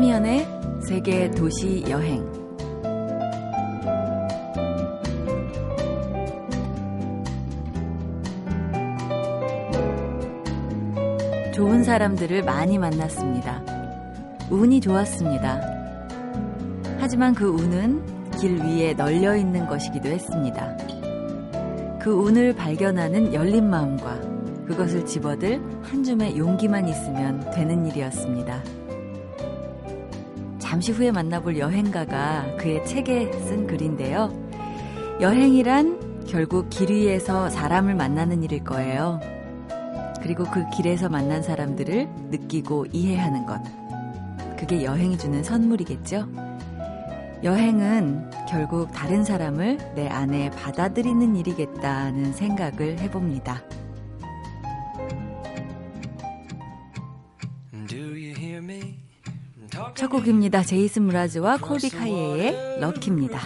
까미연의 세계 도시 여행. 좋은 사람들을 많이 만났습니다. 운이 좋았습니다. 하지만 그 운은 길 위에 널려 있는 것이기도 했습니다. 그 운을 발견하는 열린 마음과 그것을 집어들 한 줌의 용기만 있으면 되는 일이었습니다. 잠시 후에 만나볼 여행가가 그의 책에 쓴 글인데요. 여행이란 결국 길 위에서 사람을 만나는 일일 거예요. 그리고 그 길에서 만난 사람들을 느끼고 이해하는 것. 그게 여행이 주는 선물이겠죠? 여행은 결국 다른 사람을 내 안에 받아들이는 일이겠다는 생각을 해봅니다. 첫 곡입니다. 제이슨 무라즈와 콜비 카이에의 럭키입니다.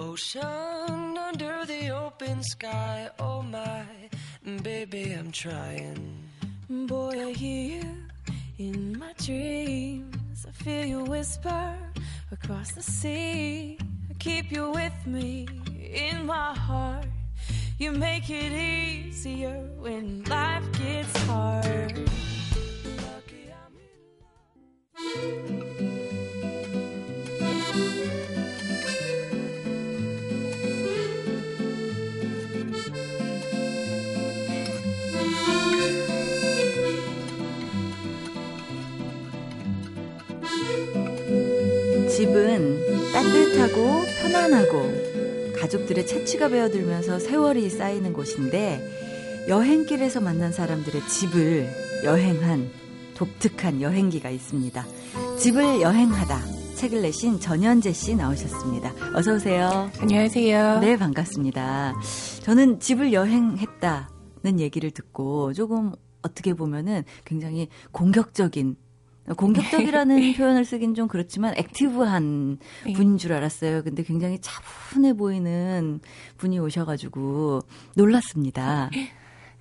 ocean under the open sky. Oh my, baby, I'm trying. Boy, I hear you in my dreams. I feel you whisper across the sea. I keep you with me in my heart. You make it easier when life gets hard. 집은 따뜻하고 편안하고 가족들의 채취가 배어들면서 세월이 쌓이는 곳인데 여행길에서 만난 사람들의 집을 여행한 독특한 여행기가 있습니다. 집을 여행하다. 책을 내신 전현재 씨 나오셨습니다. 어서 오세요. 안녕하세요. 네, 반갑습니다. 저는 집을 여행했다는 얘기를 듣고 조금 어떻게 보면은 굉장히 공격적인 공격적이라는 네. 표현을 쓰긴 좀 그렇지만 액티브한 네. 분인 줄 알았어요. 근데 굉장히 차분해 보이는 분이 오셔가지고 놀랐습니다.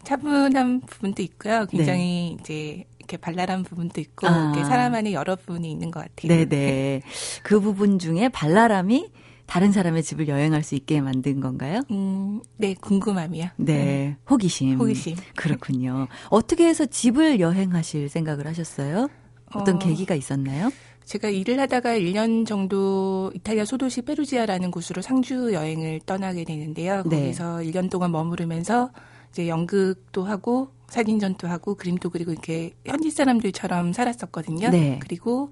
차분한 부분도 있고요. 굉장히 네. 이제 이렇게 발랄한 부분도 있고 아. 사람 안에 여러 부분이 있는 것 같아요. 네네. 그 부분 중에 발랄함이 다른 사람의 집을 여행할 수 있게 만든 건가요? 음, 네, 궁금함이요. 네, 네. 호기심. 호기심. 그렇군요. 어떻게 해서 집을 여행하실 생각을 하셨어요? 어떤 어, 계기가 있었나요? 제가 일을 하다가 1년 정도 이탈리아 소도시 페루지아라는 곳으로 상주 여행을 떠나게 되는데요. 네. 거기서 1년 동안 머무르면서 이제 연극도 하고 사진전도 하고 그림도 그리고 이렇게 현지 사람들처럼 살았었거든요. 네. 그리고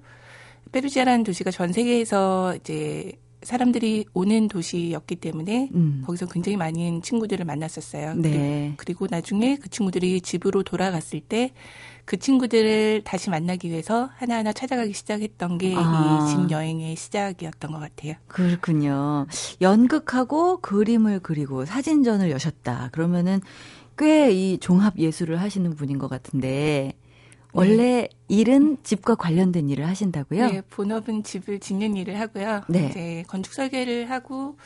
페루지아라는 도시가 전 세계에서 이제 사람들이 오는 도시였기 때문에 음. 거기서 굉장히 많은 친구들을 만났었어요. 네. 그리고 나중에 그 친구들이 집으로 돌아갔을 때 그 친구들을 다시 만나기 위해서 하나하나 찾아가기 시작했던 게 이집 아. 여행의 시작이었던 것 같아요. 그렇군요. 연극하고 그림을 그리고 사진전을 여셨다. 그러면은 꽤 이 종합 예술을 하시는 분인 것 같은데 원래 네. 일은 집과 관련된 일을 하신다고요? 네, 본업은 집을 짓는 일을 하고요. 네. 이제 건축 설계를 하고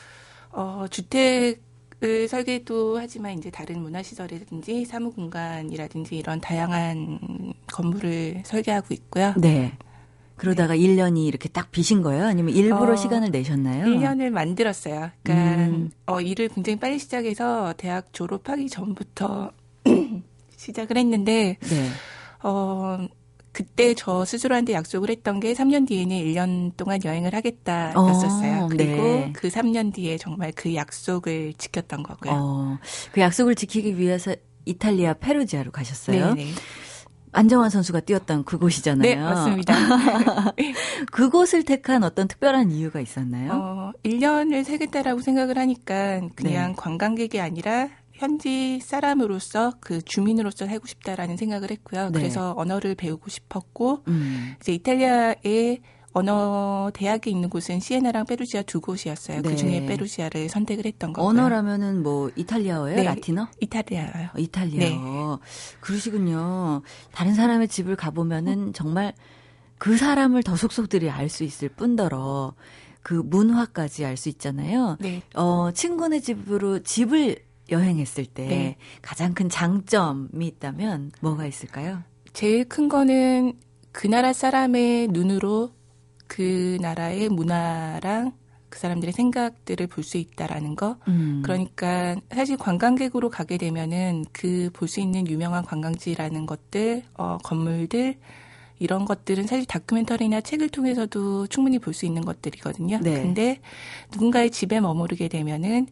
어 주택 을 설계도 하지만 이제 다른 문화시설이라든지 사무공간이라든지 이런 다양한 건물을 설계하고 있고요. 네. 그러다가 네. 1년이 이렇게 딱 비신 거예요? 아니면 일부러 어, 시간을 내셨나요? 1년을 만들었어요. 그러니까 음. 어, 일을 굉장히 빨리 시작해서 대학 졸업하기 전부터 시작을 했는데 네. 어, 그때 저 스스로한테 약속을 했던 게 3년 뒤에는 1년 동안 여행을 하겠다였었어요. 어, 그리고 네. 그 3년 뒤에 정말 그 약속을 지켰던 거고요. 어, 그 약속을 지키기 위해서 이탈리아 페루지아로 가셨어요. 네네. 안정환 선수가 뛰었던 그곳이잖아요. 네, 맞습니다. 그곳을 택한 어떤 특별한 이유가 있었나요? 어, 1년을 살겠다라고 생각을 하니까 그냥 네. 관광객이 아니라 현지 사람으로서 그 주민으로서 살고 싶다라는 생각을 했고요. 네. 그래서 언어를 배우고 싶었고 음. 이제 이탈리아의 언어 대학에 있는 곳은 시에나랑 페루지아 두 곳이었어요. 네. 그 중에 페루지아를 선택을 했던 거고요. 언어라면은 뭐 이탈리아어예요? 네. 라틴어? 이탈리아요. 어, 이탈리아. 네. 그러시군요. 다른 사람의 집을 가 보면은 정말 그 사람을 더 속속들이 알 수 있을 뿐더러 그 문화까지 알 수 있잖아요. 네. 어, 친구네 집으로 집을 여행했을 때 네. 가장 큰 장점이 있다면 뭐가 있을까요? 제일 큰 거는 그 나라 사람의 눈으로 그 나라의 문화랑 그 사람들의 생각들을 볼 수 있다라는 거. 음. 그러니까 사실 관광객으로 가게 되면은 그 볼 수 있는 유명한 관광지라는 것들, 어, 건물들 이런 것들은 사실 다큐멘터리나 책을 통해서도 충분히 볼 수 있는 것들이거든요. 네. 근데 누군가의 집에 머무르게 되면은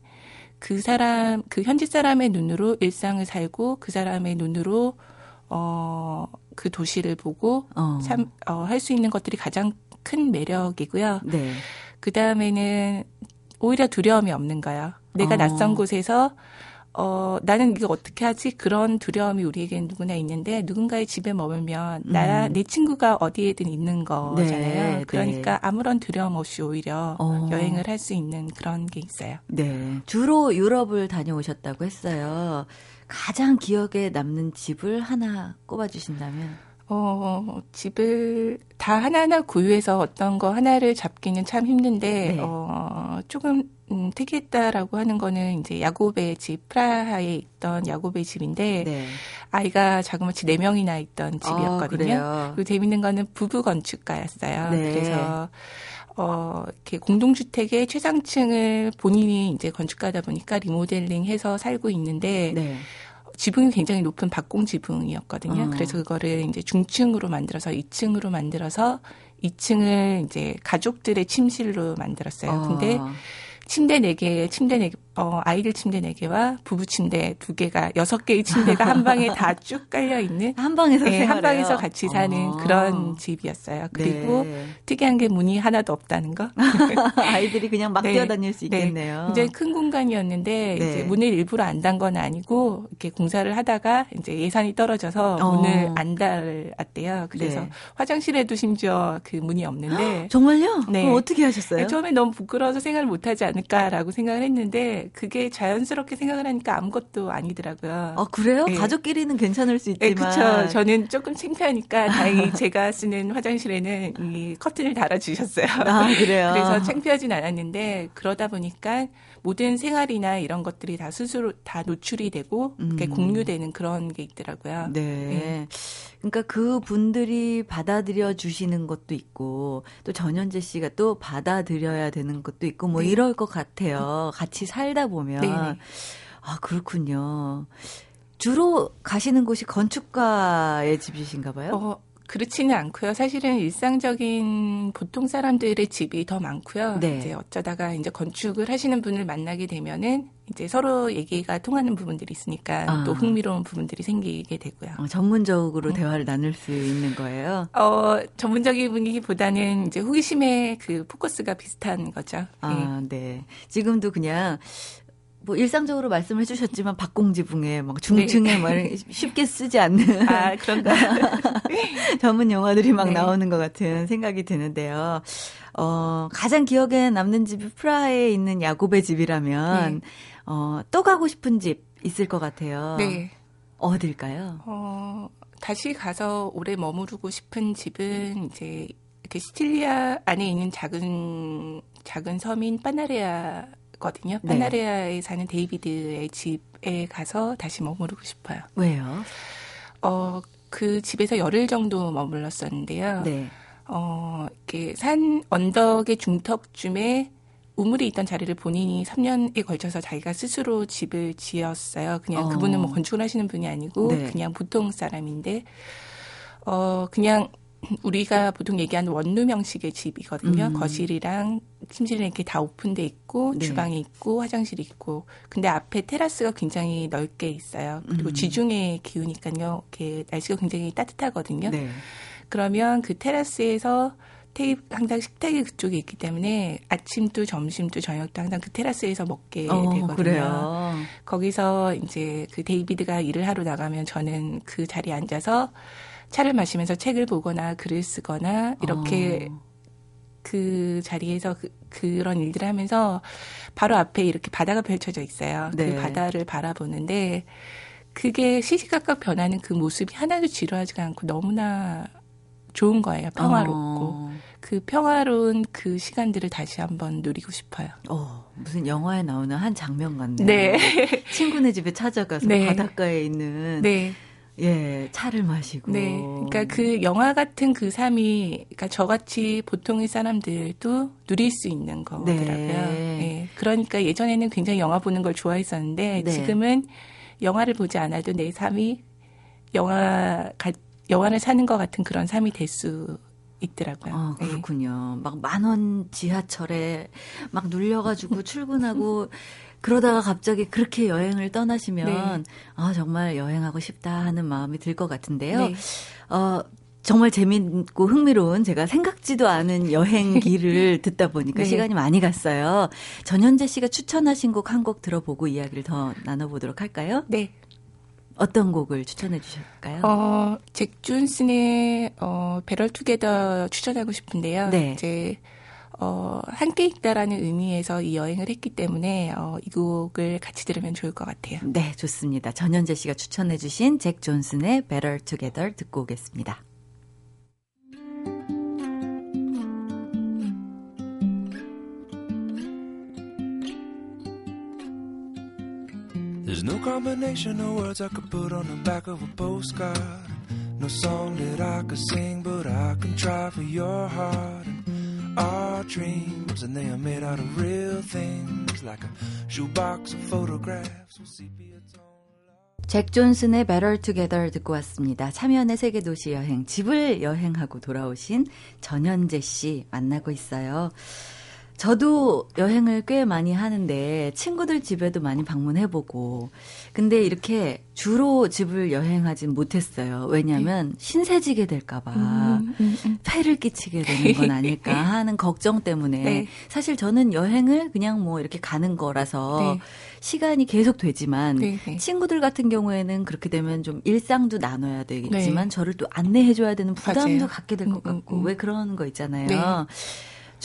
그 사람, 그 현지 사람의 눈으로 일상을 살고 그 사람의 눈으로 어, 그 도시를 보고 어. 참, 어, 할 수 있는 것들이 가장 큰 매력이고요. 네. 그 다음에는 오히려 두려움이 없는 거예요. 내가 어. 낯선 곳에서 어, 나는 이거 어떻게 하지? 그런 두려움이 우리에게 누구나 있는데 누군가의 집에 머물면 음. 나, 내 친구가 어디에든 있는 거잖아요. 네, 그러니까 네. 아무런 두려움 없이 오히려 어. 여행을 할 수 있는 그런 게 있어요. 네. 주로 유럽을 다녀오셨다고 했어요. 가장 기억에 남는 집을 하나 꼽아주신다면? 어, 집을 다 하나하나 고유해서 어떤 거 하나를 잡기는 참 힘든데, 네. 어, 조금, 음, 특이했다라고 하는 거는 이제 야곱의 집, 프라하에 있던 야곱의 집인데, 네. 아이가 자그마치 4명이나 있던 집이었거든요. 아, 그리고 재밌는 거는 부부 건축가였어요. 네. 그래서, 어, 이렇게 공동주택의 최상층을 본인이 이제 건축가다 보니까 리모델링 해서 살고 있는데, 네. 지붕이 굉장히 높은 박공 지붕이었거든요. 어. 그래서 그거를 이제 중층으로 만들어서 2층으로 만들어서 2층을 이제 가족들의 침실로 만들었어요. 어. 근데 침대 4개, 침대 4개, 어, 아이들 침대 4개와 부부 침대 2개가, 6개의 침대가 한 방에 다 쭉 깔려 있는. 한 방에서 네, 한 방에서 같이 사는 어. 그런 집이었어요. 그리고 네. 특이한 게 문이 하나도 없다는 거. 아이들이 그냥 막 네. 뛰어다닐 수 네. 있겠네요. 굉장히 큰 공간이었는데, 네. 이제 문을 일부러 안 단 건 아니고, 이렇게 공사를 하다가 이제 예산이 떨어져서 어. 문을 안 달았대요. 그래서 네. 화장실에도 심지어 그 문이 없는데. 정말요? 네. 어떻게 하셨어요? 처음에 너무 부끄러워서 생각을 못 하지 않을까라고 생각을 했는데 그게 자연스럽게 생각을 하니까 아무것도 아니더라고요. 아 그래요? 네. 가족끼리는 괜찮을 수 있지만. 네, 그렇죠. 저는 조금 창피하니까 다행히 제가 쓰는 화장실에는 이 커튼을 달아주셨어요. 아 그래요. 그래서 창피하진 않았는데 그러다 보니까 모든 생활이나 이런 것들이 다 스스로 다 노출이 되고 음. 공유되는 그런 게 있더라고요. 네. 네. 그러니까 그 분들이 받아들여 주시는 것도 있고 또 전현재 씨가 또 받아들여야 되는 것도 있고 뭐 네. 이럴 것 같아요. 같이 살다 보면 네, 네. 아 그렇군요. 주로 가시는 곳이 건축가의 집이신가 봐요? 어, 그렇지는 않고요. 사실은 일상적인 보통 사람들의 집이 더 많고요. 네. 이제 어쩌다가 이제 건축을 하시는 분을 만나게 되면은 이제 서로 얘기가 통하는 부분들이 있으니까 아. 또 흥미로운 부분들이 생기게 되고요. 어, 전문적으로 음. 대화를 나눌 수 있는 거예요? 어, 전문적인 분위기보다는 이제 호기심의 그 포커스가 비슷한 거죠. 아, 네. 네. 지금도 그냥 뭐 일상적으로 말씀해 주셨지만 박공지붕에 막 중층에 네. 막 쉽게 쓰지 않는 아 그런가 전문 영화들이 막 네. 나오는 것 같은 생각이 드는데요. 어 가장 기억에 남는 집이 프라하에 있는 야곱의 집이라면 네. 어또 가고 싶은 집 있을 것 같아요. 네. 어딜까요? 어 다시 가서 오래 머무르고 싶은 집은 이제 이렇게 시칠리아 안에 있는 작은 작은 섬인 파나레아 거든요. 네. 파나레아에 사는 데이비드의 집에 가서 다시 머무르고 싶어요. 왜요? 어, 그 집에서 열흘 정도 머물렀었는데요. 네. 어, 이렇게 산 언덕의 중턱쯤에 우물이 있던 자리를 본인이 3년에 걸쳐서 자기가 스스로 집을 지었어요. 그냥 어. 그분은 뭐 건축을 하시는 분이 아니고 네. 그냥 보통 사람인데 어 그냥 우리가 보통 얘기하는 원룸 형식의 집이거든요. 음. 거실이랑 침실이 이렇게 다 오픈돼 있고 네. 주방이 있고 화장실이 있고 근데 앞에 테라스가 굉장히 넓게 있어요. 그리고 음. 지중해 기후니까요. 이렇게 날씨가 굉장히 따뜻하거든요. 네. 그러면 그 테라스에서 테이프 항상 식탁이 그쪽에 있기 때문에 아침도 점심도 저녁도 항상 그 테라스에서 먹게 어, 되거든요. 그래요. 거기서 이제 그 데이비드가 일을 하러 나가면 저는 그 자리에 앉아서 차를 마시면서 책을 보거나 글을 쓰거나 이렇게 어. 그 자리에서 그, 그런 일들을 하면서 바로 앞에 이렇게 바다가 펼쳐져 있어요. 그 네. 그 바다를 바라보는데 그게 시시각각 변하는 그 모습이 하나도 지루하지가 않고 너무나 좋은 거예요. 평화롭고. 어. 그 평화로운 그 시간들을 다시 한번 누리고 싶어요. 어, 무슨 영화에 나오는 한 장면 같네요. 네. 친구네 집에 찾아가서 네. 바닷가에 있는 네. 예, 차를 마시고. 네. 그러니까 그 영화 같은 그 삶이, 그러니까 저같이 보통의 사람들도 누릴 수 있는 거더라고요. 네. 네. 그러니까 예전에는 굉장히 영화 보는 걸 좋아했었는데 네. 지금은 영화를 보지 않아도 내 삶이 영화, 영화를 사는 것 같은 그런 삶이 될 수 있더라고요. 아, 그렇군요. 네. 막만 원 지하철에 막 눌려가지고 출근하고 그러다가 갑자기 그렇게 여행을 떠나시면 네. 아 정말 여행하고 싶다 하는 마음이 들 것 같은데요. 네. 어 정말 재밌고 흥미로운 제가 생각지도 않은 여행기를 듣다 보니까 네. 시간이 많이 갔어요. 전현재 씨가 추천하신 곡 한 곡 들어보고 이야기를 더 나눠보도록 할까요? 네. 어떤 곡을 추천해 주실까요? 어, 잭 존슨의 어, 배럴 투게더 추천하고 싶은데요. 네. 이제 어, 함께 있다라는 의미에서 이 여행을 했기 때문에 어, 이 곡을 같이 들으면 좋을 것 같아요. 네, 좋습니다. 전현재 씨가 추천해 주신 잭 존슨의 Better Together 듣고 오겠습니다. There's no combination of words I could put on the back of a postcard. No song that I could sing, but I can try for your heart. Our dreams, and they are made out of real things, like a shoebox of photographs with sepia tone. 잭 존슨의 Better Together 듣고 왔습니다. 참여연의 세계 도시 여행, 집을 여행하고 돌아오신 전현재 씨 만나고 있어요. 저도 여행을 꽤 많이 하는데 친구들 집에도 많이 방문해보고 근데 이렇게 주로 집을 여행하진 못했어요. 왜냐하면 네. 신세지게 될까봐 음, 음, 음. 폐를 끼치게 되는 건 아닐까 하는 걱정 때문에 네. 사실 저는 여행을 그냥 뭐 이렇게 가는 거라서 네. 시간이 계속 되지만. 친구들 같은 경우에는 그렇게 되면 좀 일상도 나눠야 되겠지만 네. 저를 또 안내해줘야 되는 부담도 맞아요. 갖게 될 것 같고 왜 그런 거 있잖아요.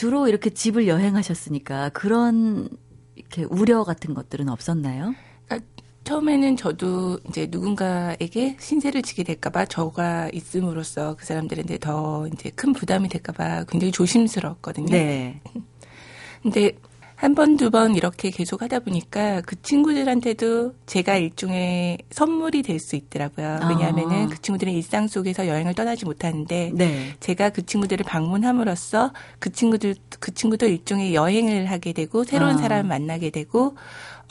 주로 이렇게 집을 여행하셨으니까 그런 이렇게 우려 같은 것들은 없었나요? 그러니까 처음에는 저도 이제 누군가에게 신세를 지게 될까봐 저가 있음으로써 그 사람들한테 더 이제 큰 부담이 될까봐 굉장히 조심스러웠거든요. 네. 근데 한 번, 두 번 이렇게 계속 하다 보니까 그 친구들한테도 제가 일종의 선물이 될 수 있더라고요. 왜냐하면은 아. 그 친구들은 일상 속에서 여행을 떠나지 못하는데 네. 제가 그 친구들을 방문함으로써 그 친구들, 그 친구도 일종의 여행을 하게 되고 새로운 아. 사람을 만나게 되고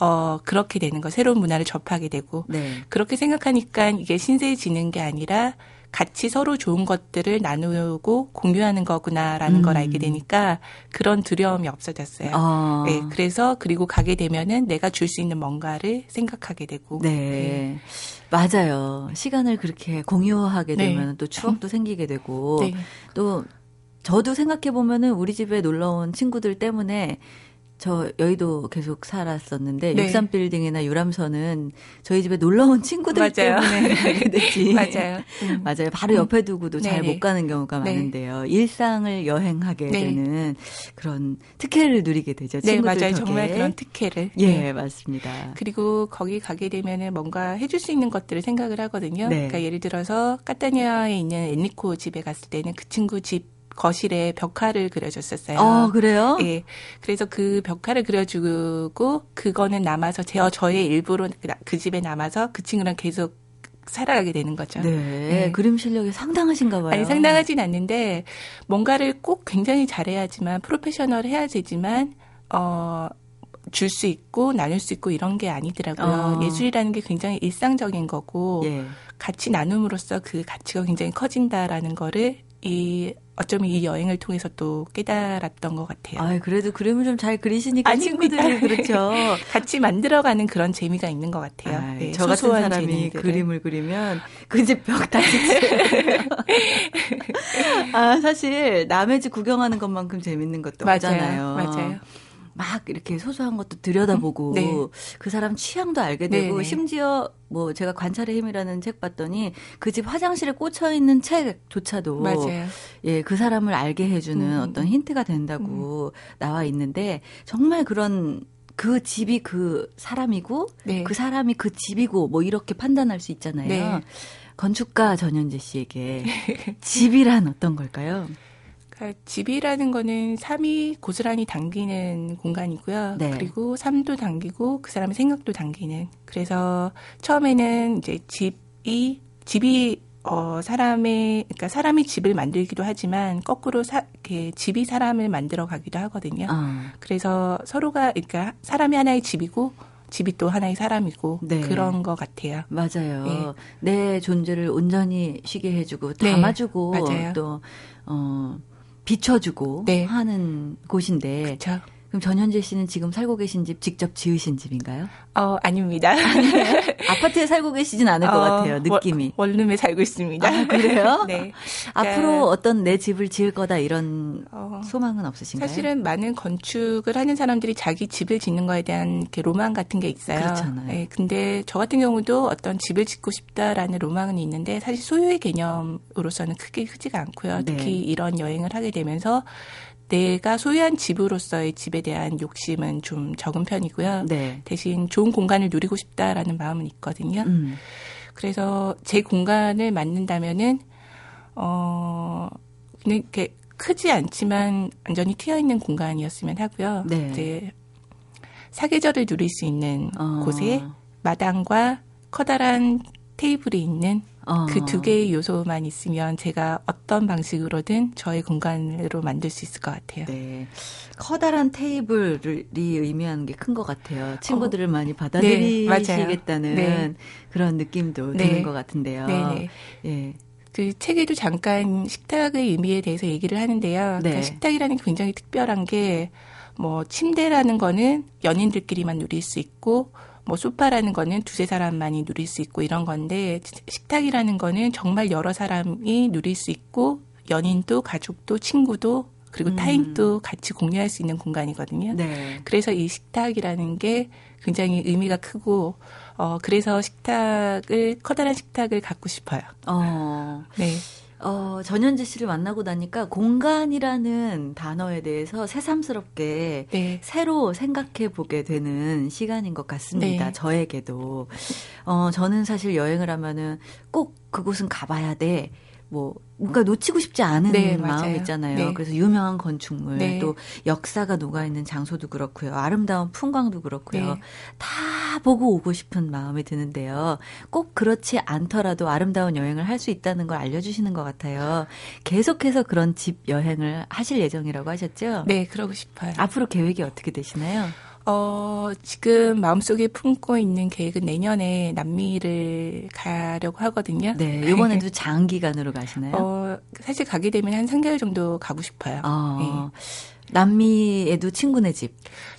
어, 그렇게 되는 거, 새로운 문화를 접하게 되고, 네. 그렇게 생각하니까 이게 신세지는 게 아니라 같이 서로 좋은 것들을 나누고 공유하는 거구나라는 음. 걸 알게 되니까 그런 두려움이 없어졌어요. 아. 네, 그래서 그리고 가게 되면은 내가 줄 수 있는 뭔가를 생각하게 되고. 네. 네. 맞아요. 시간을 그렇게 공유하게 네. 되면 네. 또 추억도 생기게 되고 네. 또 저도 생각해 보면은 우리 집에 놀러 온 친구들 때문에 저 여의도 계속 살았었는데 네. 63 빌딩이나 유람선은 저희 집에 놀러 온 친구들 맞아요. 때문에 가게 되지. 맞아요. 음. 맞아요. 바로 옆에 두고도 음. 잘못 가는 경우가 네. 많은데요. 일상을 여행하게 네. 되는 그런 특혜를 누리게 되죠. 네, 맞아요. 덕에. 정말 그런 특혜를. 예, 네. 맞습니다. 그리고 거기 가게 되면은 뭔가 해줄 수 있는 것들을 생각을 하거든요. 네. 그러니까 예를 들어서 카타니아에 있는 엔리코 집에 갔을 때는 그 친구 집 거실에 벽화를 그려줬었어요. 아, 그래요? 예. 그래서 그 벽화를 그려주고 그거는 남아서 제 저의 일부로 그, 그 집에 남아서 그 친구랑 계속 살아가게 되는 거죠. 네. 네. 그림 실력이 상당하신가 봐요. 아니, 상당하진 않는데 뭔가를 꼭 굉장히 잘해야지만 프로페셔널 해야 되지만 어, 줄수 있고 나눌 수 있고 이런 게 아니더라고요. 어. 예술이라는 게 굉장히 일상적인 거고 예. 같이 나눔으로써 그 가치가 굉장히 커진다라는 거를 이 어쩌면 이 여행을 통해서 또 깨달았던 것 같아요. 아, 그래도 그림을 좀 잘 그리시니까 친구들이 그렇죠. 같이 만들어가는 그런 재미가 있는 것 같아요. 아, 네, 저 같은 사람이 재능들을. 그림을 그리면 그집벽 다시 아, 사실 남의 집 구경하는 것만큼 재밌는 것도 맞아요, 없잖아요. 맞아요. 막 이렇게 소소한 것도 들여다보고 네. 그 사람 취향도 알게 되고 네, 네. 심지어 뭐 제가 관찰의 힘이라는 책 봤더니 그 집 화장실에 꽂혀 있는 책조차도. 예, 그 사람을 알게 해주는 음. 어떤 힌트가 된다고 음. 나와 있는데 정말 그런 그 집이 그 사람이고 네. 그 사람이 그 집이고 뭐 이렇게 판단할 수 있잖아요. 네. 건축가 전현재 씨에게 집이란 어떤 걸까요? 그러니까 집이라는 거는 삶이 고스란히 당기는 공간이고요. 네. 그리고 삶도 당기고 그 사람의 생각도 당기는. 그래서 처음에는 이제 집이 집이 어, 사람의, 그러니까 사람이 집을 만들기도 하지만 거꾸로 사, 이렇게 집이 사람을 만들어 가기도 하거든요. 아. 그래서 서로가, 그러니까 사람이 하나의 집이고 집이 또 하나의 사람이고 네. 그런 것 같아요. 맞아요. 네. 내 존재를 온전히 쉬게 해주고 네. 담아주고 네. 또 어, 비춰주고 네. 하는 곳인데. 그쵸. 그럼 전현재 씨는 지금 살고 계신 집 직접 지으신 집인가요? 어, 아닙니다. 아파트에 살고 계시진 않을 어, 것 같아요, 느낌이. 월, 룸에 살고 있습니다. 아, 그래요? 네. 앞으로 그러니까, 어떤 내 집을 지을 거다 이런 어, 소망은 없으신가요? 사실은 많은 건축을 하는 사람들이 자기 집을 짓는 거에 대한 이렇게 로망 같은 게 있어요. 그렇잖아요. 네, 근데 저 같은 경우도 어떤 집을 짓고 싶다라는 로망은 있는데 사실 소유의 개념으로서는 크게 크지가 않고요. 특히 네. 이런 여행을 하게 되면서 내가 소유한 집으로서의 집에 대한 욕심은 좀 적은 편이고요. 네. 대신 좋은 공간을 누리고 싶다라는 마음은 있거든요. 음. 그래서 제 공간을 만든다면은 어 그냥 이렇게 크지 않지만 완전히 튀어 있는 공간이었으면 하고요. 네. 이제 사계절을 누릴 수 있는 어. 곳에 마당과 커다란 테이블이 있는 어. 그두 개의 요소만 있으면 제가 어떤 방식으로든 저의 공간으로 만들 수 있을 것 같아요. 네. 커다란 테이블이 의미하는 게 큰 것 같아요. 친구들을 어. 많이 받아들이시겠다는 네, 네. 그런 느낌도 네. 드는 것 같은데요. 네. 네. 그 책에도 잠깐 식탁의 의미에 대해서 얘기를 하는데요. 네. 그러니까 식탁이라는 게 굉장히 특별한 게 뭐 침대라는 거는 연인들끼리만 누릴 수 있고 뭐 소파라는 거는 두세 사람만이 누릴 수 있고 이런 건데 식탁이라는 거는 정말 여러 사람이 누릴 수 있고 연인도 가족도 친구도 그리고 음. 타인도 같이 공유할 수 있는 공간이거든요. 네. 그래서 이 식탁이라는 게 굉장히 의미가 크고 어 그래서 식탁을 커다란 식탁을 갖고 싶어요. 어. 네. 어, 전현지 씨를 만나고 나니까 공간이라는 단어에 대해서 새삼스럽게 네. 새로 생각해 보게 되는 시간인 것 같습니다. 네. 저에게도. 어, 저는 사실 여행을 하면은 꼭 그곳은 가봐야 돼. 뭐 뭔가 놓치고 싶지 않은 네, 마음 있잖아요. 네. 그래서 유명한 건축물 네. 또 역사가 녹아 있는 장소도 그렇고요. 아름다운 풍광도 그렇고요. 네. 다 보고 오고 싶은 마음이 드는데요. 꼭 그렇지 않더라도 아름다운 여행을 할 수 있다는 걸 알려 주시는 것 같아요. 계속해서 그런 집 여행을 하실 예정이라고 하셨죠? 네, 그러고 싶어요. 앞으로 계획이 어떻게 되시나요? 어, 지금 마음속에 품고 있는 계획은 내년에 남미를 가려고 하거든요. 네, 이번에도 장기간으로 가시나요? 어, 사실 가게 되면 한 3개월 정도 가고 싶어요. 어, 네. 남미에도 친구네 집.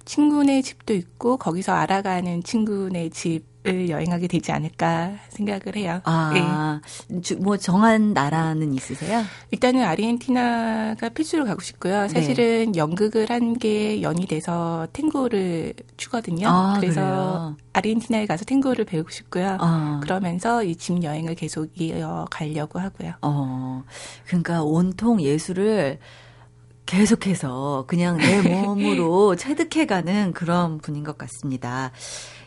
친구네 집도 있고 거기서 알아가는 친구네 집을 여행하게 되지 않을까 생각을 해요. 아, 네. 뭐 정한 나라는 있으세요? 일단은 아르헨티나가 필수로 가고 싶고요. 네. 사실은 네. 연극을 한 게 연이 돼서 탱고를 추거든요. 아, 그래서 그래요? 아르헨티나에 가서 탱고를 배우고 싶고요. 아. 그러면서 이 집 여행을 계속 이어 가려고 하고요. 어, 그러니까 온통 예술을 계속해서 그냥 내 몸으로 체득해가는 그런 분인 것 같습니다.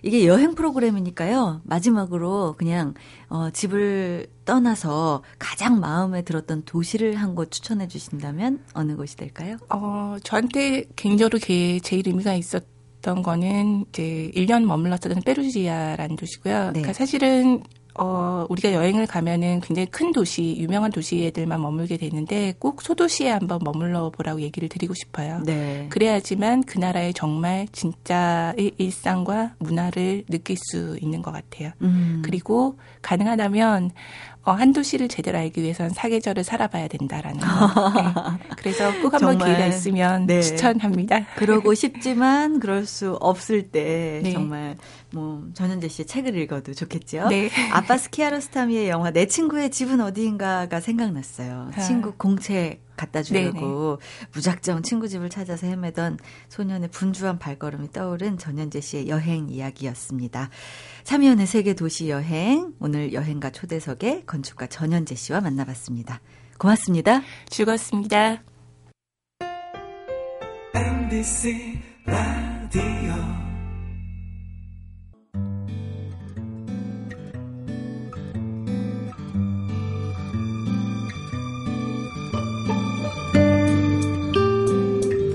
이게 여행 프로그램이니까요. 마지막으로 그냥 어, 집을 떠나서 가장 마음에 들었던 도시를 한 곳 추천해 주신다면 어느 곳이 될까요? 어, 저한테 개인적으로 제일 의미가 있었 던 거는 이제 1년 머물렀던 페루지아라는 도시고요. 네. 그러니까 사실은 어, 우리가 여행을 가면은 굉장히 큰 도시, 유명한 도시에들만 머물게 되는데 꼭 소도시에 한번 머물러 보라고 얘기를 드리고 싶어요. 네. 그래야지만 그 나라의 정말 진짜의 일상과 문화를 느낄 수 있는 것 같아요. 음. 그리고 가능하다면 어, 한 도시를 제대로 알기 위해서는 사계절을 살아봐야 된다라는 거. 네. 그래서 꼭 한번 기회가 있으면 네. 추천합니다. 그러고 싶지만 그럴 수 없을 때 네. 정말 뭐 전현재 씨의 책을 읽어도 좋겠죠. 네. 아빠 스 키아로스타미의 영화 내 친구의 집은 어디인가가 생각났어요. 아. 친구 공책 갖다 주려고 네네. 무작정 친구 집을 찾아서 헤매던 소년의 분주한 발걸음이 떠오른 전현재 씨의 여행 이야기였습니다. 참여연의 세계 도시 여행 오늘 여행가 초대석의 건축가 전현재 씨와 만나봤습니다. 고맙습니다. 즐거웠습니다. MBC 라디오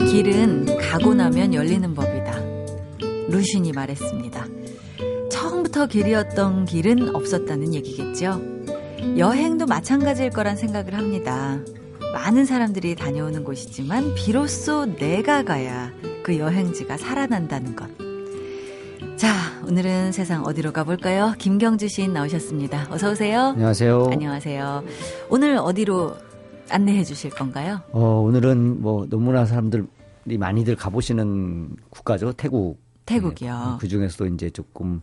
길은 가고 나면 열리는 법이다. 루신이 말했습니다. 처음부터 길이었던 길은 없었다는 얘기겠죠. 여행도 마찬가지일 거란 생각을 합니다. 많은 사람들이 다녀오는 곳이지만 비로소 내가 가야 그 여행지가 살아난다는 것. 자, 오늘은 세상 어디로 가볼까요? 김경주 시인 나오셨습니다. 어서 오세요. 안녕하세요. 안녕하세요. 오늘 어디로 안내해 주실 건가요? 어, 오늘은 뭐 너무나 사람들이 많이들 가보시는 국가죠. 태국. 태국이요. 네, 그 중에서도 이제 조금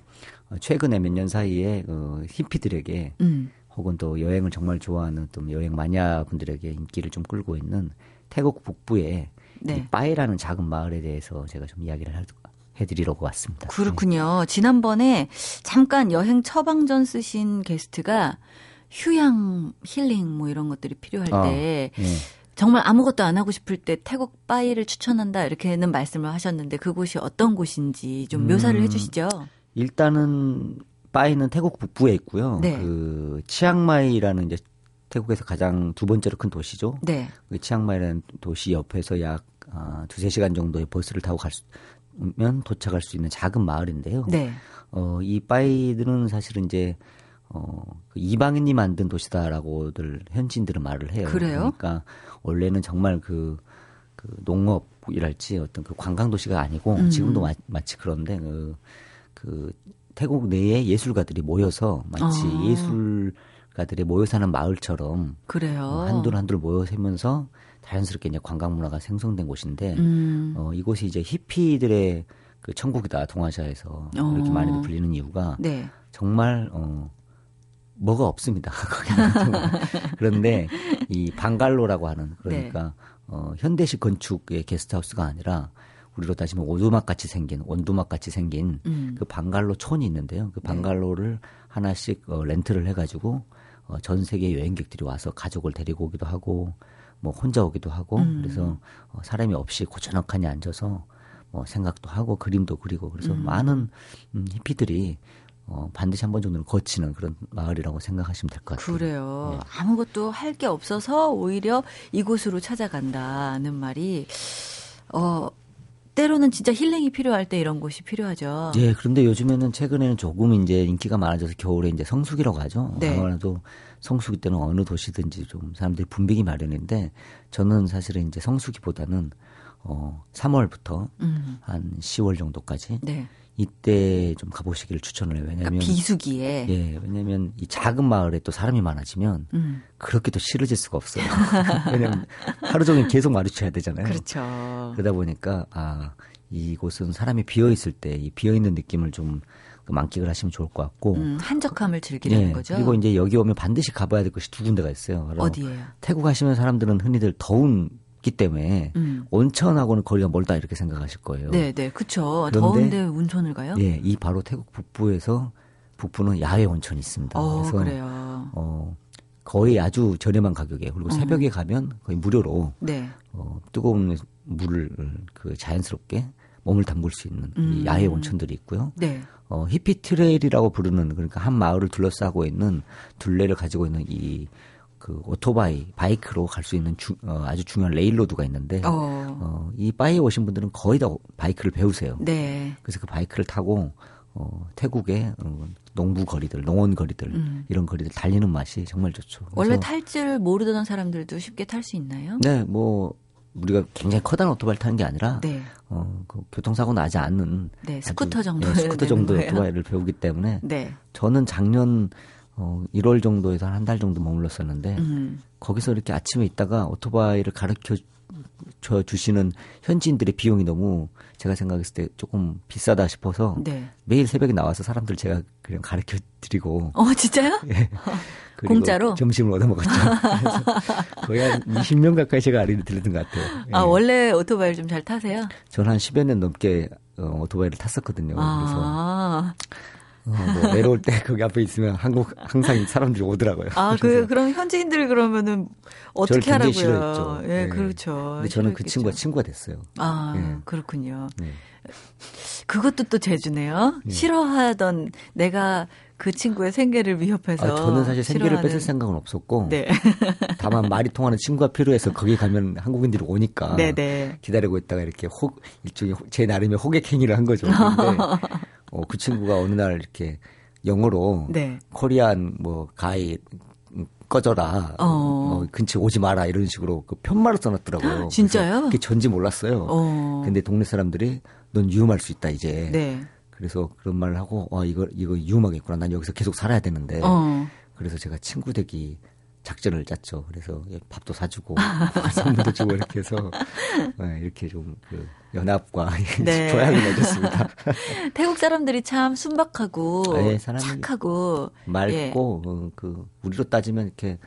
최근에 몇 년 사이에 어, 히피들에게 음. 혹은 또 여행을 정말 좋아하는 또 여행 마니아 분들에게 인기를 좀 끌고 있는 태국 북부의 네. 빠이라는 작은 마을에 대해서 제가 좀 이야기를 해드리려고 왔습니다. 그렇군요. 네. 지난번에 잠깐 여행 처방전 쓰신 게스트가 휴양 힐링 뭐 이런 것들이 필요할 어, 때 네. 정말 아무것도 안 하고 싶을 때 태국 빠이를 추천한다 이렇게는 말씀을 하셨는데 그곳이 어떤 곳인지 좀 묘사를 음, 해주시죠. 일단은 빠이는 태국 북부에 있고요. 네. 그 치앙마이라는 이제 태국에서 가장 두 번째로 큰 도시죠. 네. 그 치앙마이라는 도시 옆에서 약 아, 두세 시간 정도의 버스를 타고 갈수면 도착할 수 있는 작은 마을인데요. 네. 어, 이 빠이들은 사실은 이제 어, 그 이방인이 만든 도시다라고들 현지인들은 말을 해요. 그래요? 그러니까 원래는 정말 그, 그 농업이랄지 어떤 그 관광 도시가 아니고 음. 지금도 마, 마치 그런데 그, 그 태국 내에 예술가들이 모여서 마치 아. 예술가들이 모여 사는 마을처럼 그래요. 어, 한둘 한둘 모여 살면서 자연스럽게 이제 관광 문화가 생성된 곳인데 음. 어, 이곳이 이제 히피들의 그 천국이다 동아시아에서 어. 이렇게 많이 불리는 이유가 네. 정말 어 뭐가 없습니다. 그런데 이 방갈로라고 하는 그러니까 네. 어 현대식 건축의 게스트하우스가 아니라 우리로 따지면 오두막 같이 생긴 원두막 같이 생긴 음. 그 방갈로 촌이 있는데요. 그 네. 방갈로를 네. 하나씩 어, 렌트를 해가지고 어, 전 세계 여행객들이 와서 가족을 데리고 오기도 하고 뭐 혼자 오기도 하고 음. 그래서 어, 사람이 없이 고즈넉하니 앉아서 뭐 생각도 하고 그림도 그리고 그래서 음. 많은 음, 히피들이 어, 반드시 한 번 정도는 거치는 그런 마을이라고 생각하시면 될 것 같아요. 그래요. 네. 아무것도 할 게 없어서 오히려 이곳으로 찾아간다는 말이 어 때로는 진짜 힐링이 필요할 때 이런 곳이 필요하죠. 예, 그런데 요즘에는 최근에는 조금 이제 인기가 많아져서 겨울에 이제 성수기라고 하죠. 네. 아무래도 성수기 때는 어느 도시든지 좀 사람들이 붐비기 마련인데 저는 사실은 이제 성수기보다는 어 3월부터 음. 한 10월 정도까지 네. 이때 좀 가보시기를 추천을 해요. 왜냐면 그러니까 비수기에 예, 왜냐면 이 작은 마을에 또 사람이 많아지면 음. 그렇게 또 싫어질 수가 없어요. 왜냐면 하루 종일 계속 마주쳐야 되잖아요. 그렇죠. 그러다 보니까 아 이곳은 사람이 비어 있을 때 이 비어 있는 느낌을 좀그 만끽을 하시면 좋을 것 같고 음, 한적함을 즐기는 예, 거죠. 그리고 이제 여기 오면 반드시 가봐야 될 곳이 두 군데가 있어요. 어디예요? 태국 가시면 사람들은 흔히들 더운 있기 때문에 음. 온천하고는 거리가 멀다 이렇게 생각하실 거예요. 네, 네, 그렇죠. 더운데 온천을 가요? 예, 이 바로 태국 북부에서 북부는 야외 온천이 있습니다. 어, 그래서 그래요. 어 거의 아주 저렴한 가격에 그리고 어. 새벽에 가면 거의 무료로 네. 어, 뜨거운 물을 그 자연스럽게 몸을 담글 수 있는 음. 이 야외 온천들이 있고요. 네. 어, 히피 트레일이라고 부르는 그러니까 한 마을을 둘러싸고 있는 둘레를 가지고 있는 이 그 오토바이, 바이크로 갈 수 있는 주, 어, 아주 중요한 railroad가 있는데 어. 어, 이 빠이에 오신 분들은 거의 다 바이크를 배우세요. 네. 그래서 그 바이크를 타고 어, 태국의 어, 농부 거리들, 농원 거리들 음. 이런 거리들 달리는 맛이 정말 좋죠. 원래 탈 줄 모르던 사람들도 쉽게 탈 수 있나요? 네, 뭐 우리가 굉장히 커다란 오토바이를 타는 게 아니라 네. 어, 그 교통사고 나지 않는 네, 스쿠터 정도 네, 스쿠터 정도의 오토바이를 배우기 때문에 네. 저는 작년 어, 1월 정도에서 한 달 정도 머물렀었는데 음. 거기서 이렇게 아침에 있다가 오토바이를 가르쳐 줘 주시는 현지인들의 비용이 너무 제가 생각했을 때 조금 비싸다 싶어서 네. 매일 새벽에 나와서 사람들 제가 그냥 가르쳐 드리고 어 진짜요? 예. 공짜로 점심을 얻어 먹었죠. 거의 한 20년 가까이 제가 아리를 들렸던 것 같아요. 예. 아 원래 오토바이를 좀 잘 타세요? 저는 한 10여 년 넘게 어, 오토바이를 탔었거든요. 아. 그래서 어, 뭐 내려올 때 거기 앞에 있으면 한국 항상 사람들이 오더라고요. 아, 그 그럼 현지인들 그러면은 어떻게 하라고요? 싫어했죠. 예, 네. 그렇죠. 근데 저는 그 친구가 친구가 됐어요. 아, 네. 그렇군요. 네. 그것도 또 재주네요. 네. 싫어하던 내가 그 친구의 생계를 위협해서. 아, 저는 사실 생계를 싫어하는... 뺏을 생각은 없었고. 네. 다만 말이 통하는 친구가 필요해서 거기 가면 한국인들이 오니까. 네네. 네. 기다리고 있다가 이렇게 호, 일종의 제 나름의 호객행위를 한 거죠. 근데 어, 그 친구가 어느 날 이렇게 영어로 네. 코리안 뭐 가이 꺼져라. 어. 어, 근처 오지 마라. 이런 식으로 그 편말을 써놨더라고요. 진짜요? 그게 전지 몰랐어요. 어. 근데 동네 사람들이 넌 위험할 수 있다, 이제. 네. 그래서 그런 말을 하고, 어, 이거, 이거 위험하겠구나. 난 여기서 계속 살아야 되는데. 어. 그래서 제가 친구 되기 작전을 짰죠. 그래서 밥도 사주고 선물도 주고 이렇게 해서 네, 이렇게 좀 그 연합과 네. 조약을 맺었습니다. 태국 사람들이 참 순박하고 네, 착하고 맑고 예. 어, 그 우리로 따지면 이렇게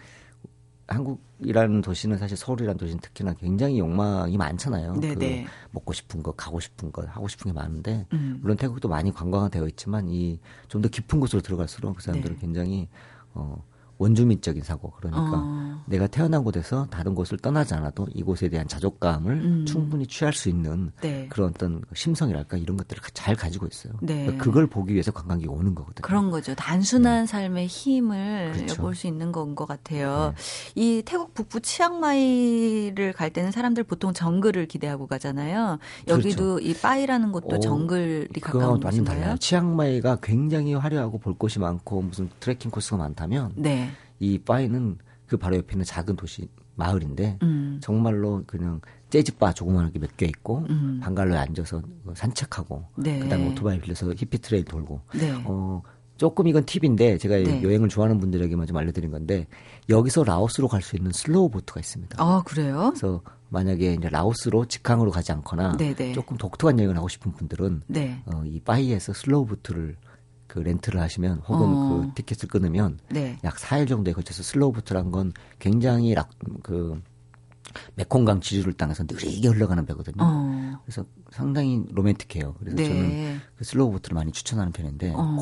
한국이라는 도시는 사실 서울이라는 도시는 특히나 굉장히 욕망이 많잖아요. 네네. 그 네. 먹고 싶은 거, 가고 싶은 거, 하고 싶은 게 많은데 음. 물론 태국도 많이 관광화되어 있지만 이 좀 더 깊은 곳으로 들어갈수록 그 사람들은 네. 굉장히 어 원주민적인 사고 그러니까 어. 내가 태어난 곳에서 다른 곳을 떠나지 않아도 이곳에 대한 자족감을 음. 충분히 취할 수 있는 네. 그런 어떤 심성이랄까 이런 것들을 잘 가지고 있어요. 네. 그러니까 그걸 보기 위해서 관광객이 오는 거거든요. 그런 거죠. 단순한 네. 삶의 힘을 그렇죠. 엿볼 수 있는 건 것 같아요. 네. 이 태국 북부 치앙마이를 갈 때는 사람들 보통 정글을 기대하고 가잖아요. 여기도 그렇죠. 이 빠이라는 곳도 오, 정글이 가까운 곳인가요? 치앙마이가 굉장히 화려하고 볼 곳이 많고 무슨 트레킹 코스가 많다면 네. 이 빠이는 그 바로 옆에 있는 작은 도시 마을인데 음. 정말로 그냥 재즈바 조그만하게 몇 개 있고 음. 방갈로에 앉아서 산책하고 네. 그다음에 오토바이 빌려서 히피 trail 돌고 네. 어 조금 이건 팁인데 제가 네. 여행을 좋아하는 분들에게만 좀 알려드린 건데 여기서 라오스로 갈 수 있는 slow boat가 있습니다. 아 그래요? 그래서 만약에 이제 라오스로 직항으로 가지 않거나 네네. 네. 조금 독특한 여행을 하고 싶은 분들은 네. 어, 이 빠이에서 slow boat를 그 렌트를 하시면 혹은 어. 그 티켓을 끊으면 네. 약 4일 정도에 걸쳐서 slow boat란 건 굉장히 락, 그 메콩강 지류를 따라서 느리게 흘러가는 배거든요. 어. 그래서 상당히 로맨틱해요. 그래서 네. 저는 그 slow boat를 많이 추천하는 편인데 어.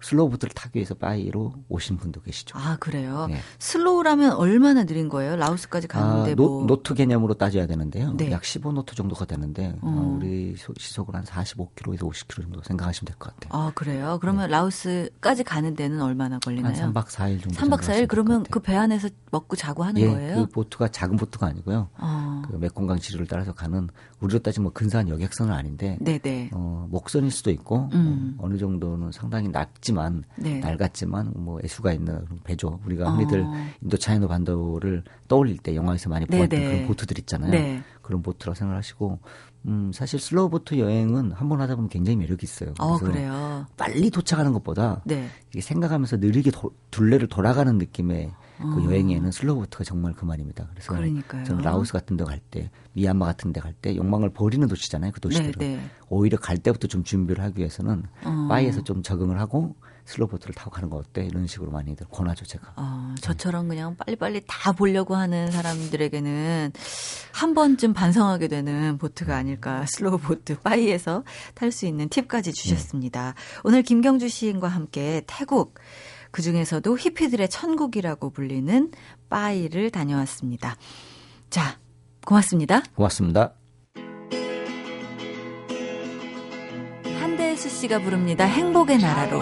그 slow boat를 타기 위해서 빠이로 오신 분도 계시죠. 아 그래요? 네. slow라면 얼마나 느린 거예요? 라오스까지 가는데 아, 뭐. 노, 트 개념으로 따져야 되는데요. 네. 약 15노트 정도가 되는데 어. 어 우리 시속으로 한 45km에서 50km 정도 생각하시면 될 것 같아요. 아 그래요? 그러면 네. 라오스까지 가는 데는 얼마나 걸리나요? 한 3박 4일 정도. 3박 4일 그러면 그 배 안에서 먹고 자고 하는 예, 거예요? 그 보트가 작은 보트가 아니고요. 어. 그 메콩강 지류를 따라서 가는 우리로 따지면 뭐 근사한 여객선은 아닌데 네네. 어, 목선일 수도 있고 음. 어, 느 정도는 상당히 낮지만 네. 낡았지만 뭐 애수가 있는 배죠. 우리가 흔히들 어. 인도 차이나 반도를 떠올릴 때 영화에서 많이 보았던 그런 보트들 있잖아요. 네. 그런 보트라고 생각하시고 음, 사실 slow boat 여행은 한 번 하다 보면 굉장히 매력이 있어요. 어, 그래요. 빨리 도착하는 것보다 네. 이게 생각하면서 느리게 도, 둘레를 돌아가는 느낌의 그 어. 여행에는 slow boat가 정말 그만입니다. 그래서 그러니까요. 저는 라오스 같은 데 갈 때, 미얀마 같은 데 갈 때 욕망을 버리는 도시잖아요. 그 도시들은. 네네. 네. 오히려 갈 때부터 좀 준비를 하기 위해서는 어. 빠이에서 좀 적응을 하고 slow boat를 타고 가는 거 어때? 이런 식으로 많이들 권하죠, 제가. 어, 저처럼 그냥 빨리빨리 다 보려고 하는 사람들에게는 한 번쯤 반성하게 되는 보트가 아닐까. slow boat, 빠이에서 탈 수 있는 팁까지 주셨습니다. 네. 오늘 김경주 시인과 함께 태국, 그 중에서도 히피들의 천국이라고 불리는 빠이를 다녀왔습니다. 자, 고맙습니다. 고맙습니다. 한대수 씨가 부릅니다. 행복의 나라로.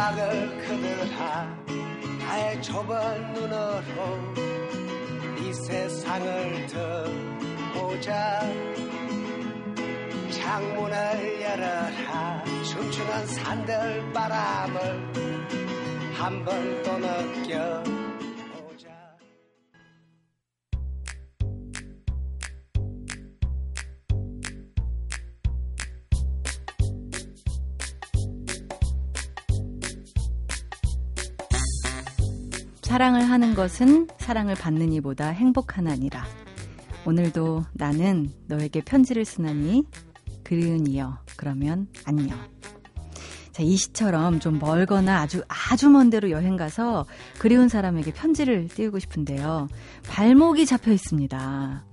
이 세상을 보자 창문을 열어라 춤추는 산들 바람을 한번 또 느껴 사랑을 하는 것은 사랑을 받는 이보다 행복하나니라. 오늘도 나는 너에게 편지를 쓰나니 그리운 이여 그러면 안녕. 자, 이 시처럼 좀 멀거나 아주 아주 먼 데로 여행 가서 그리운 사람에게 편지를 띄우고 싶은데요. 발목이 잡혀 있습니다.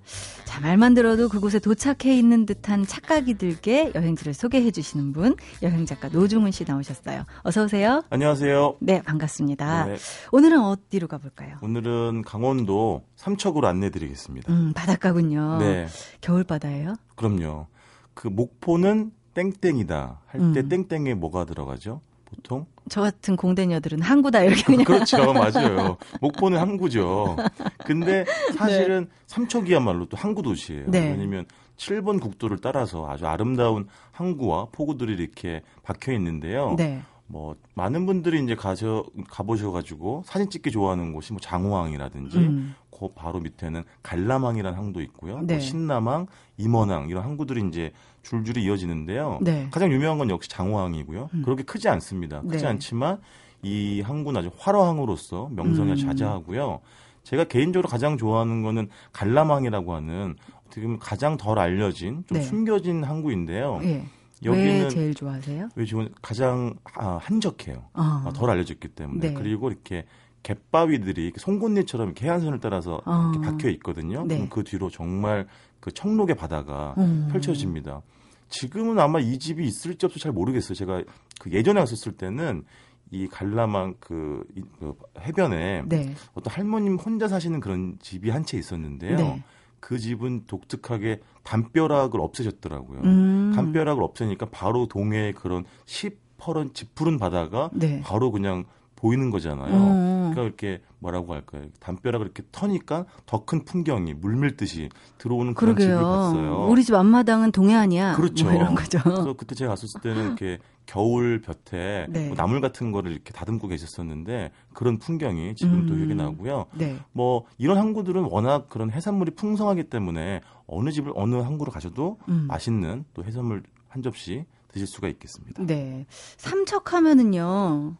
자, 말만 들어도 그곳에 도착해 있는 듯한 착각이 들게 여행지를 소개해 주시는 분, 여행 작가 노중훈 씨 나오셨어요. 어서 오세요. 안녕하세요. 네, 반갑습니다. 네. 오늘은 어디로 가볼까요? 오늘은 강원도 삼척으로 안내 드리겠습니다. 음, 바닷가군요. 네. 겨울 바다예요? 그럼요. 그 목포는 땡땡이다 할때 음. 땡땡에 뭐가 들어가죠? 보통? 저 같은 공대녀들은 항구다 이렇게 그냥 그렇죠 맞아요 목포는 항구죠 근데 사실은 네. 삼척이야말로 또 항구 도시예요 네. 왜냐면 7번 국도를 따라서 아주 아름다운 항구와 포구들이 이렇게 박혀 있는데요 네. 뭐 많은 분들이 이제 가셔 가보셔가지고 사진 찍기 좋아하는 곳이 뭐 장호항이라든지 음. 그 바로 밑에는 갈라망이라는 항도 있고요. 네. 뭐 신남항, 임원항 이런 항구들이 이제 줄줄이 이어지는데요. 네. 가장 유명한 건 역시 장호항이고요. 음. 그렇게 크지 않습니다. 크지 네. 않지만 이 항구는 아주 화려항으로서 명성이 음. 자자하고요. 제가 개인적으로 가장 좋아하는 거는 갈라망이라고 하는 어떻게 보면 가장 덜 알려진 좀 네. 숨겨진 항구인데요. 예. 여기는 왜 제일 좋아하세요? 왜 좋은 가장 아, 한적해요. 어. 덜 알려졌기 때문에 네. 그리고 이렇게 갯바위들이 송곳니처럼 이렇게 해안선을 따라서 어. 이렇게 박혀 있거든요. 네. 그럼 그 뒤로 정말 그 청록의 바다가 음. 펼쳐집니다. 지금은 아마 이 집이 있을지 없을지 잘 모르겠어요. 제가 그 예전에 갔었을 때는 이 갈라망 그, 그 해변에 네. 어떤 할머님 혼자 사시는 그런 집이 한 채 있었는데요. 네. 그 집은 독특하게 담벼락을 없애셨더라고요. 음. 담벼락을 없애니까 바로 동해의 그런 시퍼런 짙푸른 바다가 네. 바로 그냥 보이는 거잖아요. 음. 그러니까 이렇게 뭐라고 할까요? 담벼락을 이렇게 터니까 더 큰 풍경이 물밀듯이 들어오는 그런 그러게요. 집을 봤어요. 우리 집 앞마당은 동해 아니야? 그렇죠. 뭐 이런 거죠. 그래서 그때 제가 갔었을 때는 이렇게 겨울 볕에 네. 뭐 나물 같은 거를 이렇게 다듬고 계셨었는데 그런 풍경이 지금 또 음. 기억이 나고요. 네. 뭐 이런 항구들은 워낙 그런 해산물이 풍성하기 때문에 어느 집을 어느 항구로 가셔도 음. 맛있는 또 해산물 한 접시 드실 수가 있겠습니다. 네. 삼척하면은요.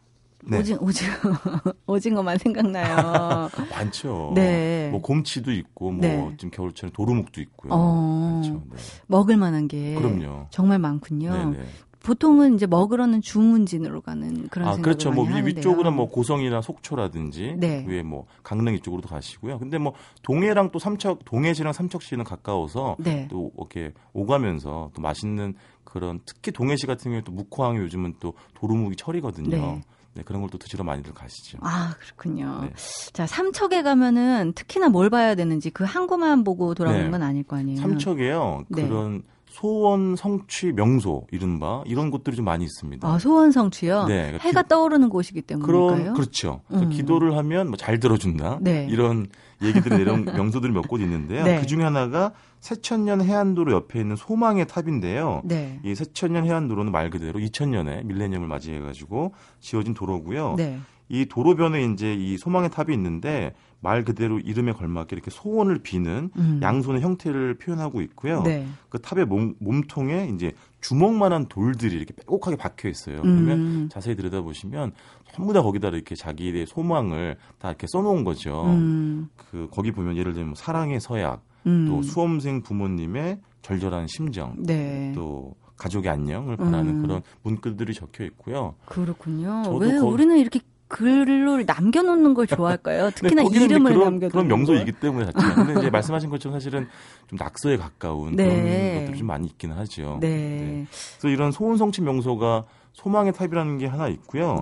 네. 오징 오징어 오징어만 생각나요. 많죠. 네. 뭐 곰치도 있고 뭐 네. 지금 겨울철에 도루묵도 있고요. 어, 많죠. 네. 먹을 만한 게 그럼요. 정말 많군요. 네네. 보통은 이제 먹으러는 주문진으로 가는 그런 아 그렇죠. 뭐 위쪽으는 뭐 고성이나 속초라든지 네. 위에 뭐 강릉 이쪽으로도 가시고요. 근데 뭐 동해랑 또 삼척 동해시랑 삼척시는 가까워서 네. 또 이렇게 오가면서 또 맛있는 그런 특히 동해시 같은 경우에 또 묵호항이 요즘은 또 도루묵이 철이거든요. 네. 네, 그런 걸 또 드시러 많이들 가시죠. 아, 그렇군요. 네. 자, 삼척에 가면은 특히나 뭘 봐야 되는지 그 항구만 보고 돌아오는 네. 건 아닐 거 아니에요. 삼척에요. 네. 그런 소원 성취 명소 이른바 이런 곳들이 좀 많이 있습니다. 아 소원 성취요? 네, 그러니까 해가 기, 떠오르는 곳이기 때문일까요? 그런 그렇죠. 음. 기도를 하면 뭐 잘 들어준다. 네. 이런 얘기들이 내려온 명소들이 몇 곳 있는데요. 네. 그 중에 하나가 새천년 해안도로 옆에 있는 소망의 탑인데요. 네. 이 새천년 해안도로는 말 그대로 2000년에 밀레니엄을 맞이해가지고 지어진 도로고요. 네. 이 도로변에 이제 이 소망의 탑이 있는데 말 그대로 이름에 걸맞게 이렇게 소원을 비는 음. 양손의 형태를 표현하고 있고요. 네. 그 탑의 몸, 몸통에 이제 주먹만한 돌들이 이렇게 빼곡하게 박혀 있어요. 그러면 음. 자세히 들여다보시면 전부 다 거기다 이렇게 자기의 소망을 다 이렇게 써놓은 거죠. 음. 그 거기 보면 예를 들면 뭐 사랑의 서약, 음. 또 수험생 부모님의 절절한 심정, 네. 또 가족의 안녕을 바라는 음. 그런 문구들이 적혀 있고요. 그렇군요. 왜 거... 우리는 이렇게 글을 남겨놓는 걸 좋아할까요? 특히나 네, 이름을 그런, 남겨놓는 그런 명소이기 때문에 자체가. 근데 이제 말씀하신 것처럼 사실은 좀 낙서에 가까운 네. 그런 것들이 좀 많이 있기는 하죠. 네. 네. 그래서 이런 소원 성취 명소가 소망의 탑이라는 게 하나 있고요.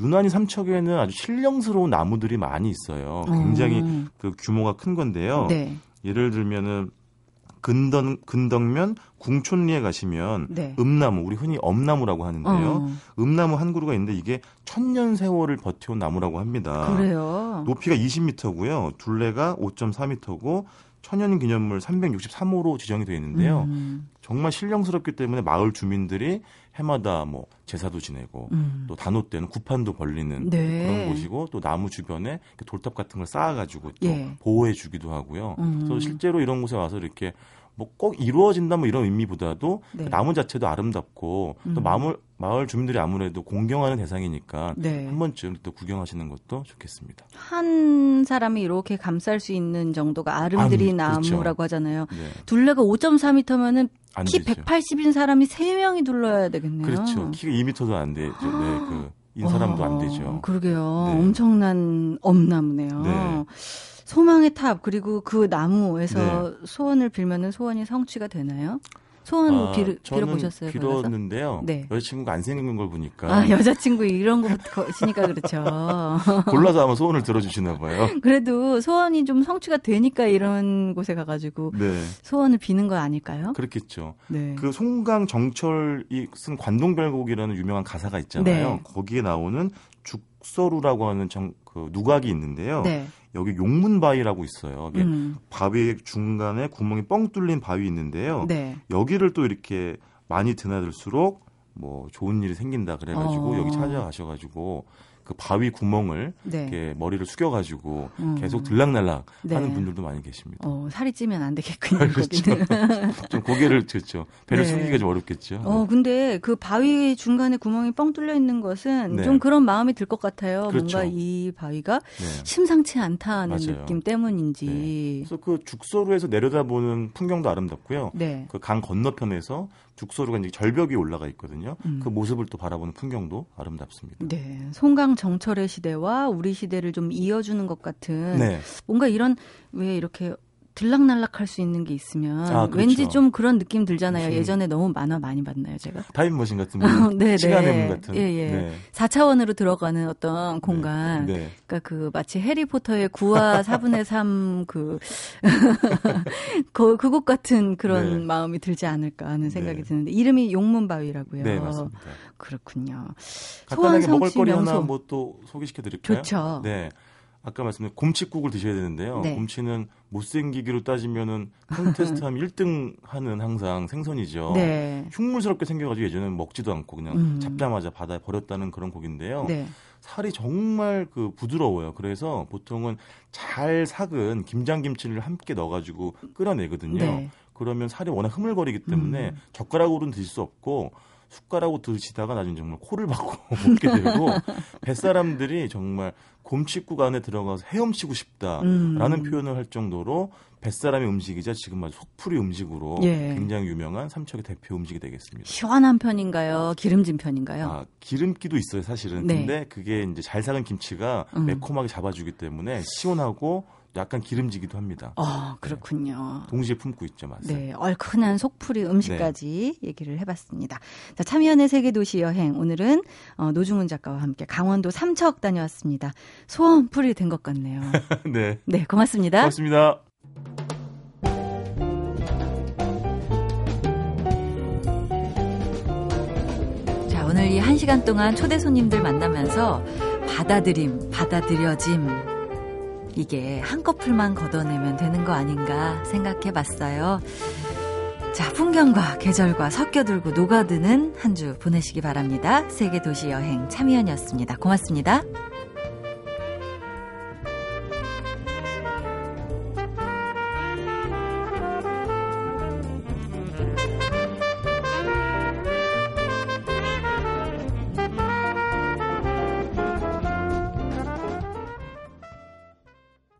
네. 유난히 삼척에는 아주 신령스러운 나무들이 많이 있어요. 굉장히 음. 그 규모가 큰 건데요. 네. 예를 들면은 근덕, 근덕면 궁촌리에 가시면 네. 음나무, 우리 흔히 엄나무라고 하는데요. 어. 음나무 한 그루가 있는데 이게 천년 세월을 버텨온 나무라고 합니다. 그래요. 높이가 20m고요. 둘레가 5.4m고 천연 기념물 363호로 지정이 되어 있는데요. 음. 정말 신령스럽기 때문에 마을 주민들이 해마다 뭐 제사도 지내고 음. 또 단오 때는 구판도 벌리는 네. 그런 곳이고 또 나무 주변에 돌탑 같은 걸 쌓아가지고 또 예. 보호해 주기도 하고요. 음. 그래서 실제로 이런 곳에 와서 이렇게 뭐 꼭 이루어진다 뭐 이런 의미보다도 네. 그 나무 자체도 아름답고 음. 또 마을 마을 주민들이 아무래도 공경하는 대상이니까 네. 한 번쯤 또 구경하시는 것도 좋겠습니다. 한 사람이 이렇게 감쌀 수 있는 정도가 아름드리 아, 나무라고 그렇죠. 하잖아요. 네. 둘레가 5.4m면은 키 되죠. 180인 사람이 3명이 둘러야 되겠네요. 그렇죠. 키가 2m도 안 되죠. 네, 그. 인 사람도 안 되죠. 그러게요. 네. 엄청난 엄나무네요. 네. 소망의 탑 그리고 그 나무에서 네. 소원을 빌면은 소원이 성취가 되나요? 소원 아, 빌, 빌어보셨어요? 빌었는데요. 네. 여자친구가 안 생긴 걸 보니까. 아, 여자친구 이런 거시니까 그렇죠. 골라서 아마 소원을 들어주시나 봐요. 그래도 소원이 좀 성취가 되니까 이런 곳에 가가지고 네. 소원을 비는 거 아닐까요? 그렇겠죠. 네. 그 송강 정철이 쓴 관동별곡이라는 유명한 가사가 있잖아요. 네. 거기에 나오는 죽서루라고 하는 정, 그 누각이 있는데요. 네. 여기 용문바위라고 있어요. 음. 바위 중간에 구멍이 뻥 뚫린 바위 있는데요. 네. 여기를 또 이렇게 많이 드나들수록 뭐 좋은 일이 생긴다 그래가지고 어. 여기 찾아가셔가지고 그 바위 구멍을 네. 이렇게 머리를 숙여가지고 음. 계속 들락날락 네. 하는 분들도 많이 계십니다. 어, 살이 찌면 안 되겠군요. 그렇죠. 좀 고개를 그렇죠. 배를 네. 숙이기가 좀 어렵겠죠. 어, 근데 그 바위 중간에 구멍이 뻥 뚫려 있는 것은 네. 좀 그런 마음이 들 것 같아요. 그렇죠. 뭔가 이 바위가 네. 심상치 않다는 맞아요. 느낌 때문인지. 네. 그래서 그 죽소루에서 내려다보는 풍경도 아름답고요. 그 강 건너편에서 죽소루가 이제 절벽이 올라가 있거든요. 음. 그 모습을 또 바라보는 풍경도 아름답습니다. 네. 송강 정철의 시대와 우리 시대를 좀 이어주는 것 같은 네. 뭔가 이런 왜 이렇게 들락날락할 수 있는 게 있으면 아, 그렇죠. 왠지 좀 그런 느낌 들잖아요. 무슨... 예전에 너무 만화 많이 봤나요, 제가? 타임머신 같은 분, 네, 시간의 문 같은. 예, 예. 네. 4차원으로 들어가는 어떤 네. 공간. 네. 네. 그러니까 그 마치 해리포터의 9와 4분의 3그 그, 그곳 같은 그런 네. 마음이 들지 않을까 하는 생각이 네. 드는데 이름이 용문바위라고요. 네, 맞습니다. 그렇군요. 간단하게 먹을거리 하나 뭐 또 소개시켜 드릴까요? 좋죠. 네. 아까 말씀드린 곰치국을 드셔야 되는데요. 네. 곰치는 못생기기로 따지면은 콘테스트 하면 1등 하는 항상 생선이죠. 네. 흉물스럽게 생겨가지고 예전에는 먹지도 않고 그냥 음. 잡자마자 바다에 버렸다는 그런 고기인데요. 네. 살이 정말 그 부드러워요. 그래서 보통은 잘 삭은 김장김치를 함께 넣어가지고 끓여내거든요. 네. 그러면 살이 워낙 흐물거리기 때문에 음. 젓가락으로는 드실 수 없고 숟가락으로 드시다가 나중에 정말 코를 박고 먹게 되고 뱃사람들이 정말 곰칫국 안에 들어가서 헤엄치고 싶다라는 음. 표현을 할 정도로 뱃사람의 음식이자 지금 아주 속풀이 음식으로 예. 굉장히 유명한 삼척의 대표 음식이 되겠습니다. 시원한 편인가요? 기름진 편인가요? 아, 기름기도 있어요, 사실은. 네. 근데 그게 이제 잘 삭은 김치가 음. 매콤하게 잡아주기 때문에 시원하고 약간 기름지기도 합니다. 아, 그렇군요. 네. 동시에 품고 있죠, 맛을. 네, 얼큰한 속풀이 음식까지 네. 얘기를 해봤습니다. 자, 참여연의 세계 도시 여행 오늘은 어, 노중훈 작가와 함께 강원도 삼척 다녀왔습니다. 소원풀이 된 것 같네요. 네. 네, 고맙습니다. 고맙습니다. 자, 오늘 이 한 시간 동안 초대 손님들 만나면서 받아들임, 받아들여짐, 이게 한꺼풀만 걷어내면 되는 거 아닌가 생각해 봤어요. 자, 풍경과 계절과 섞여들고 녹아드는 한 주 보내시기 바랍니다. 세계 도시 여행 참여연이었습니다. 고맙습니다.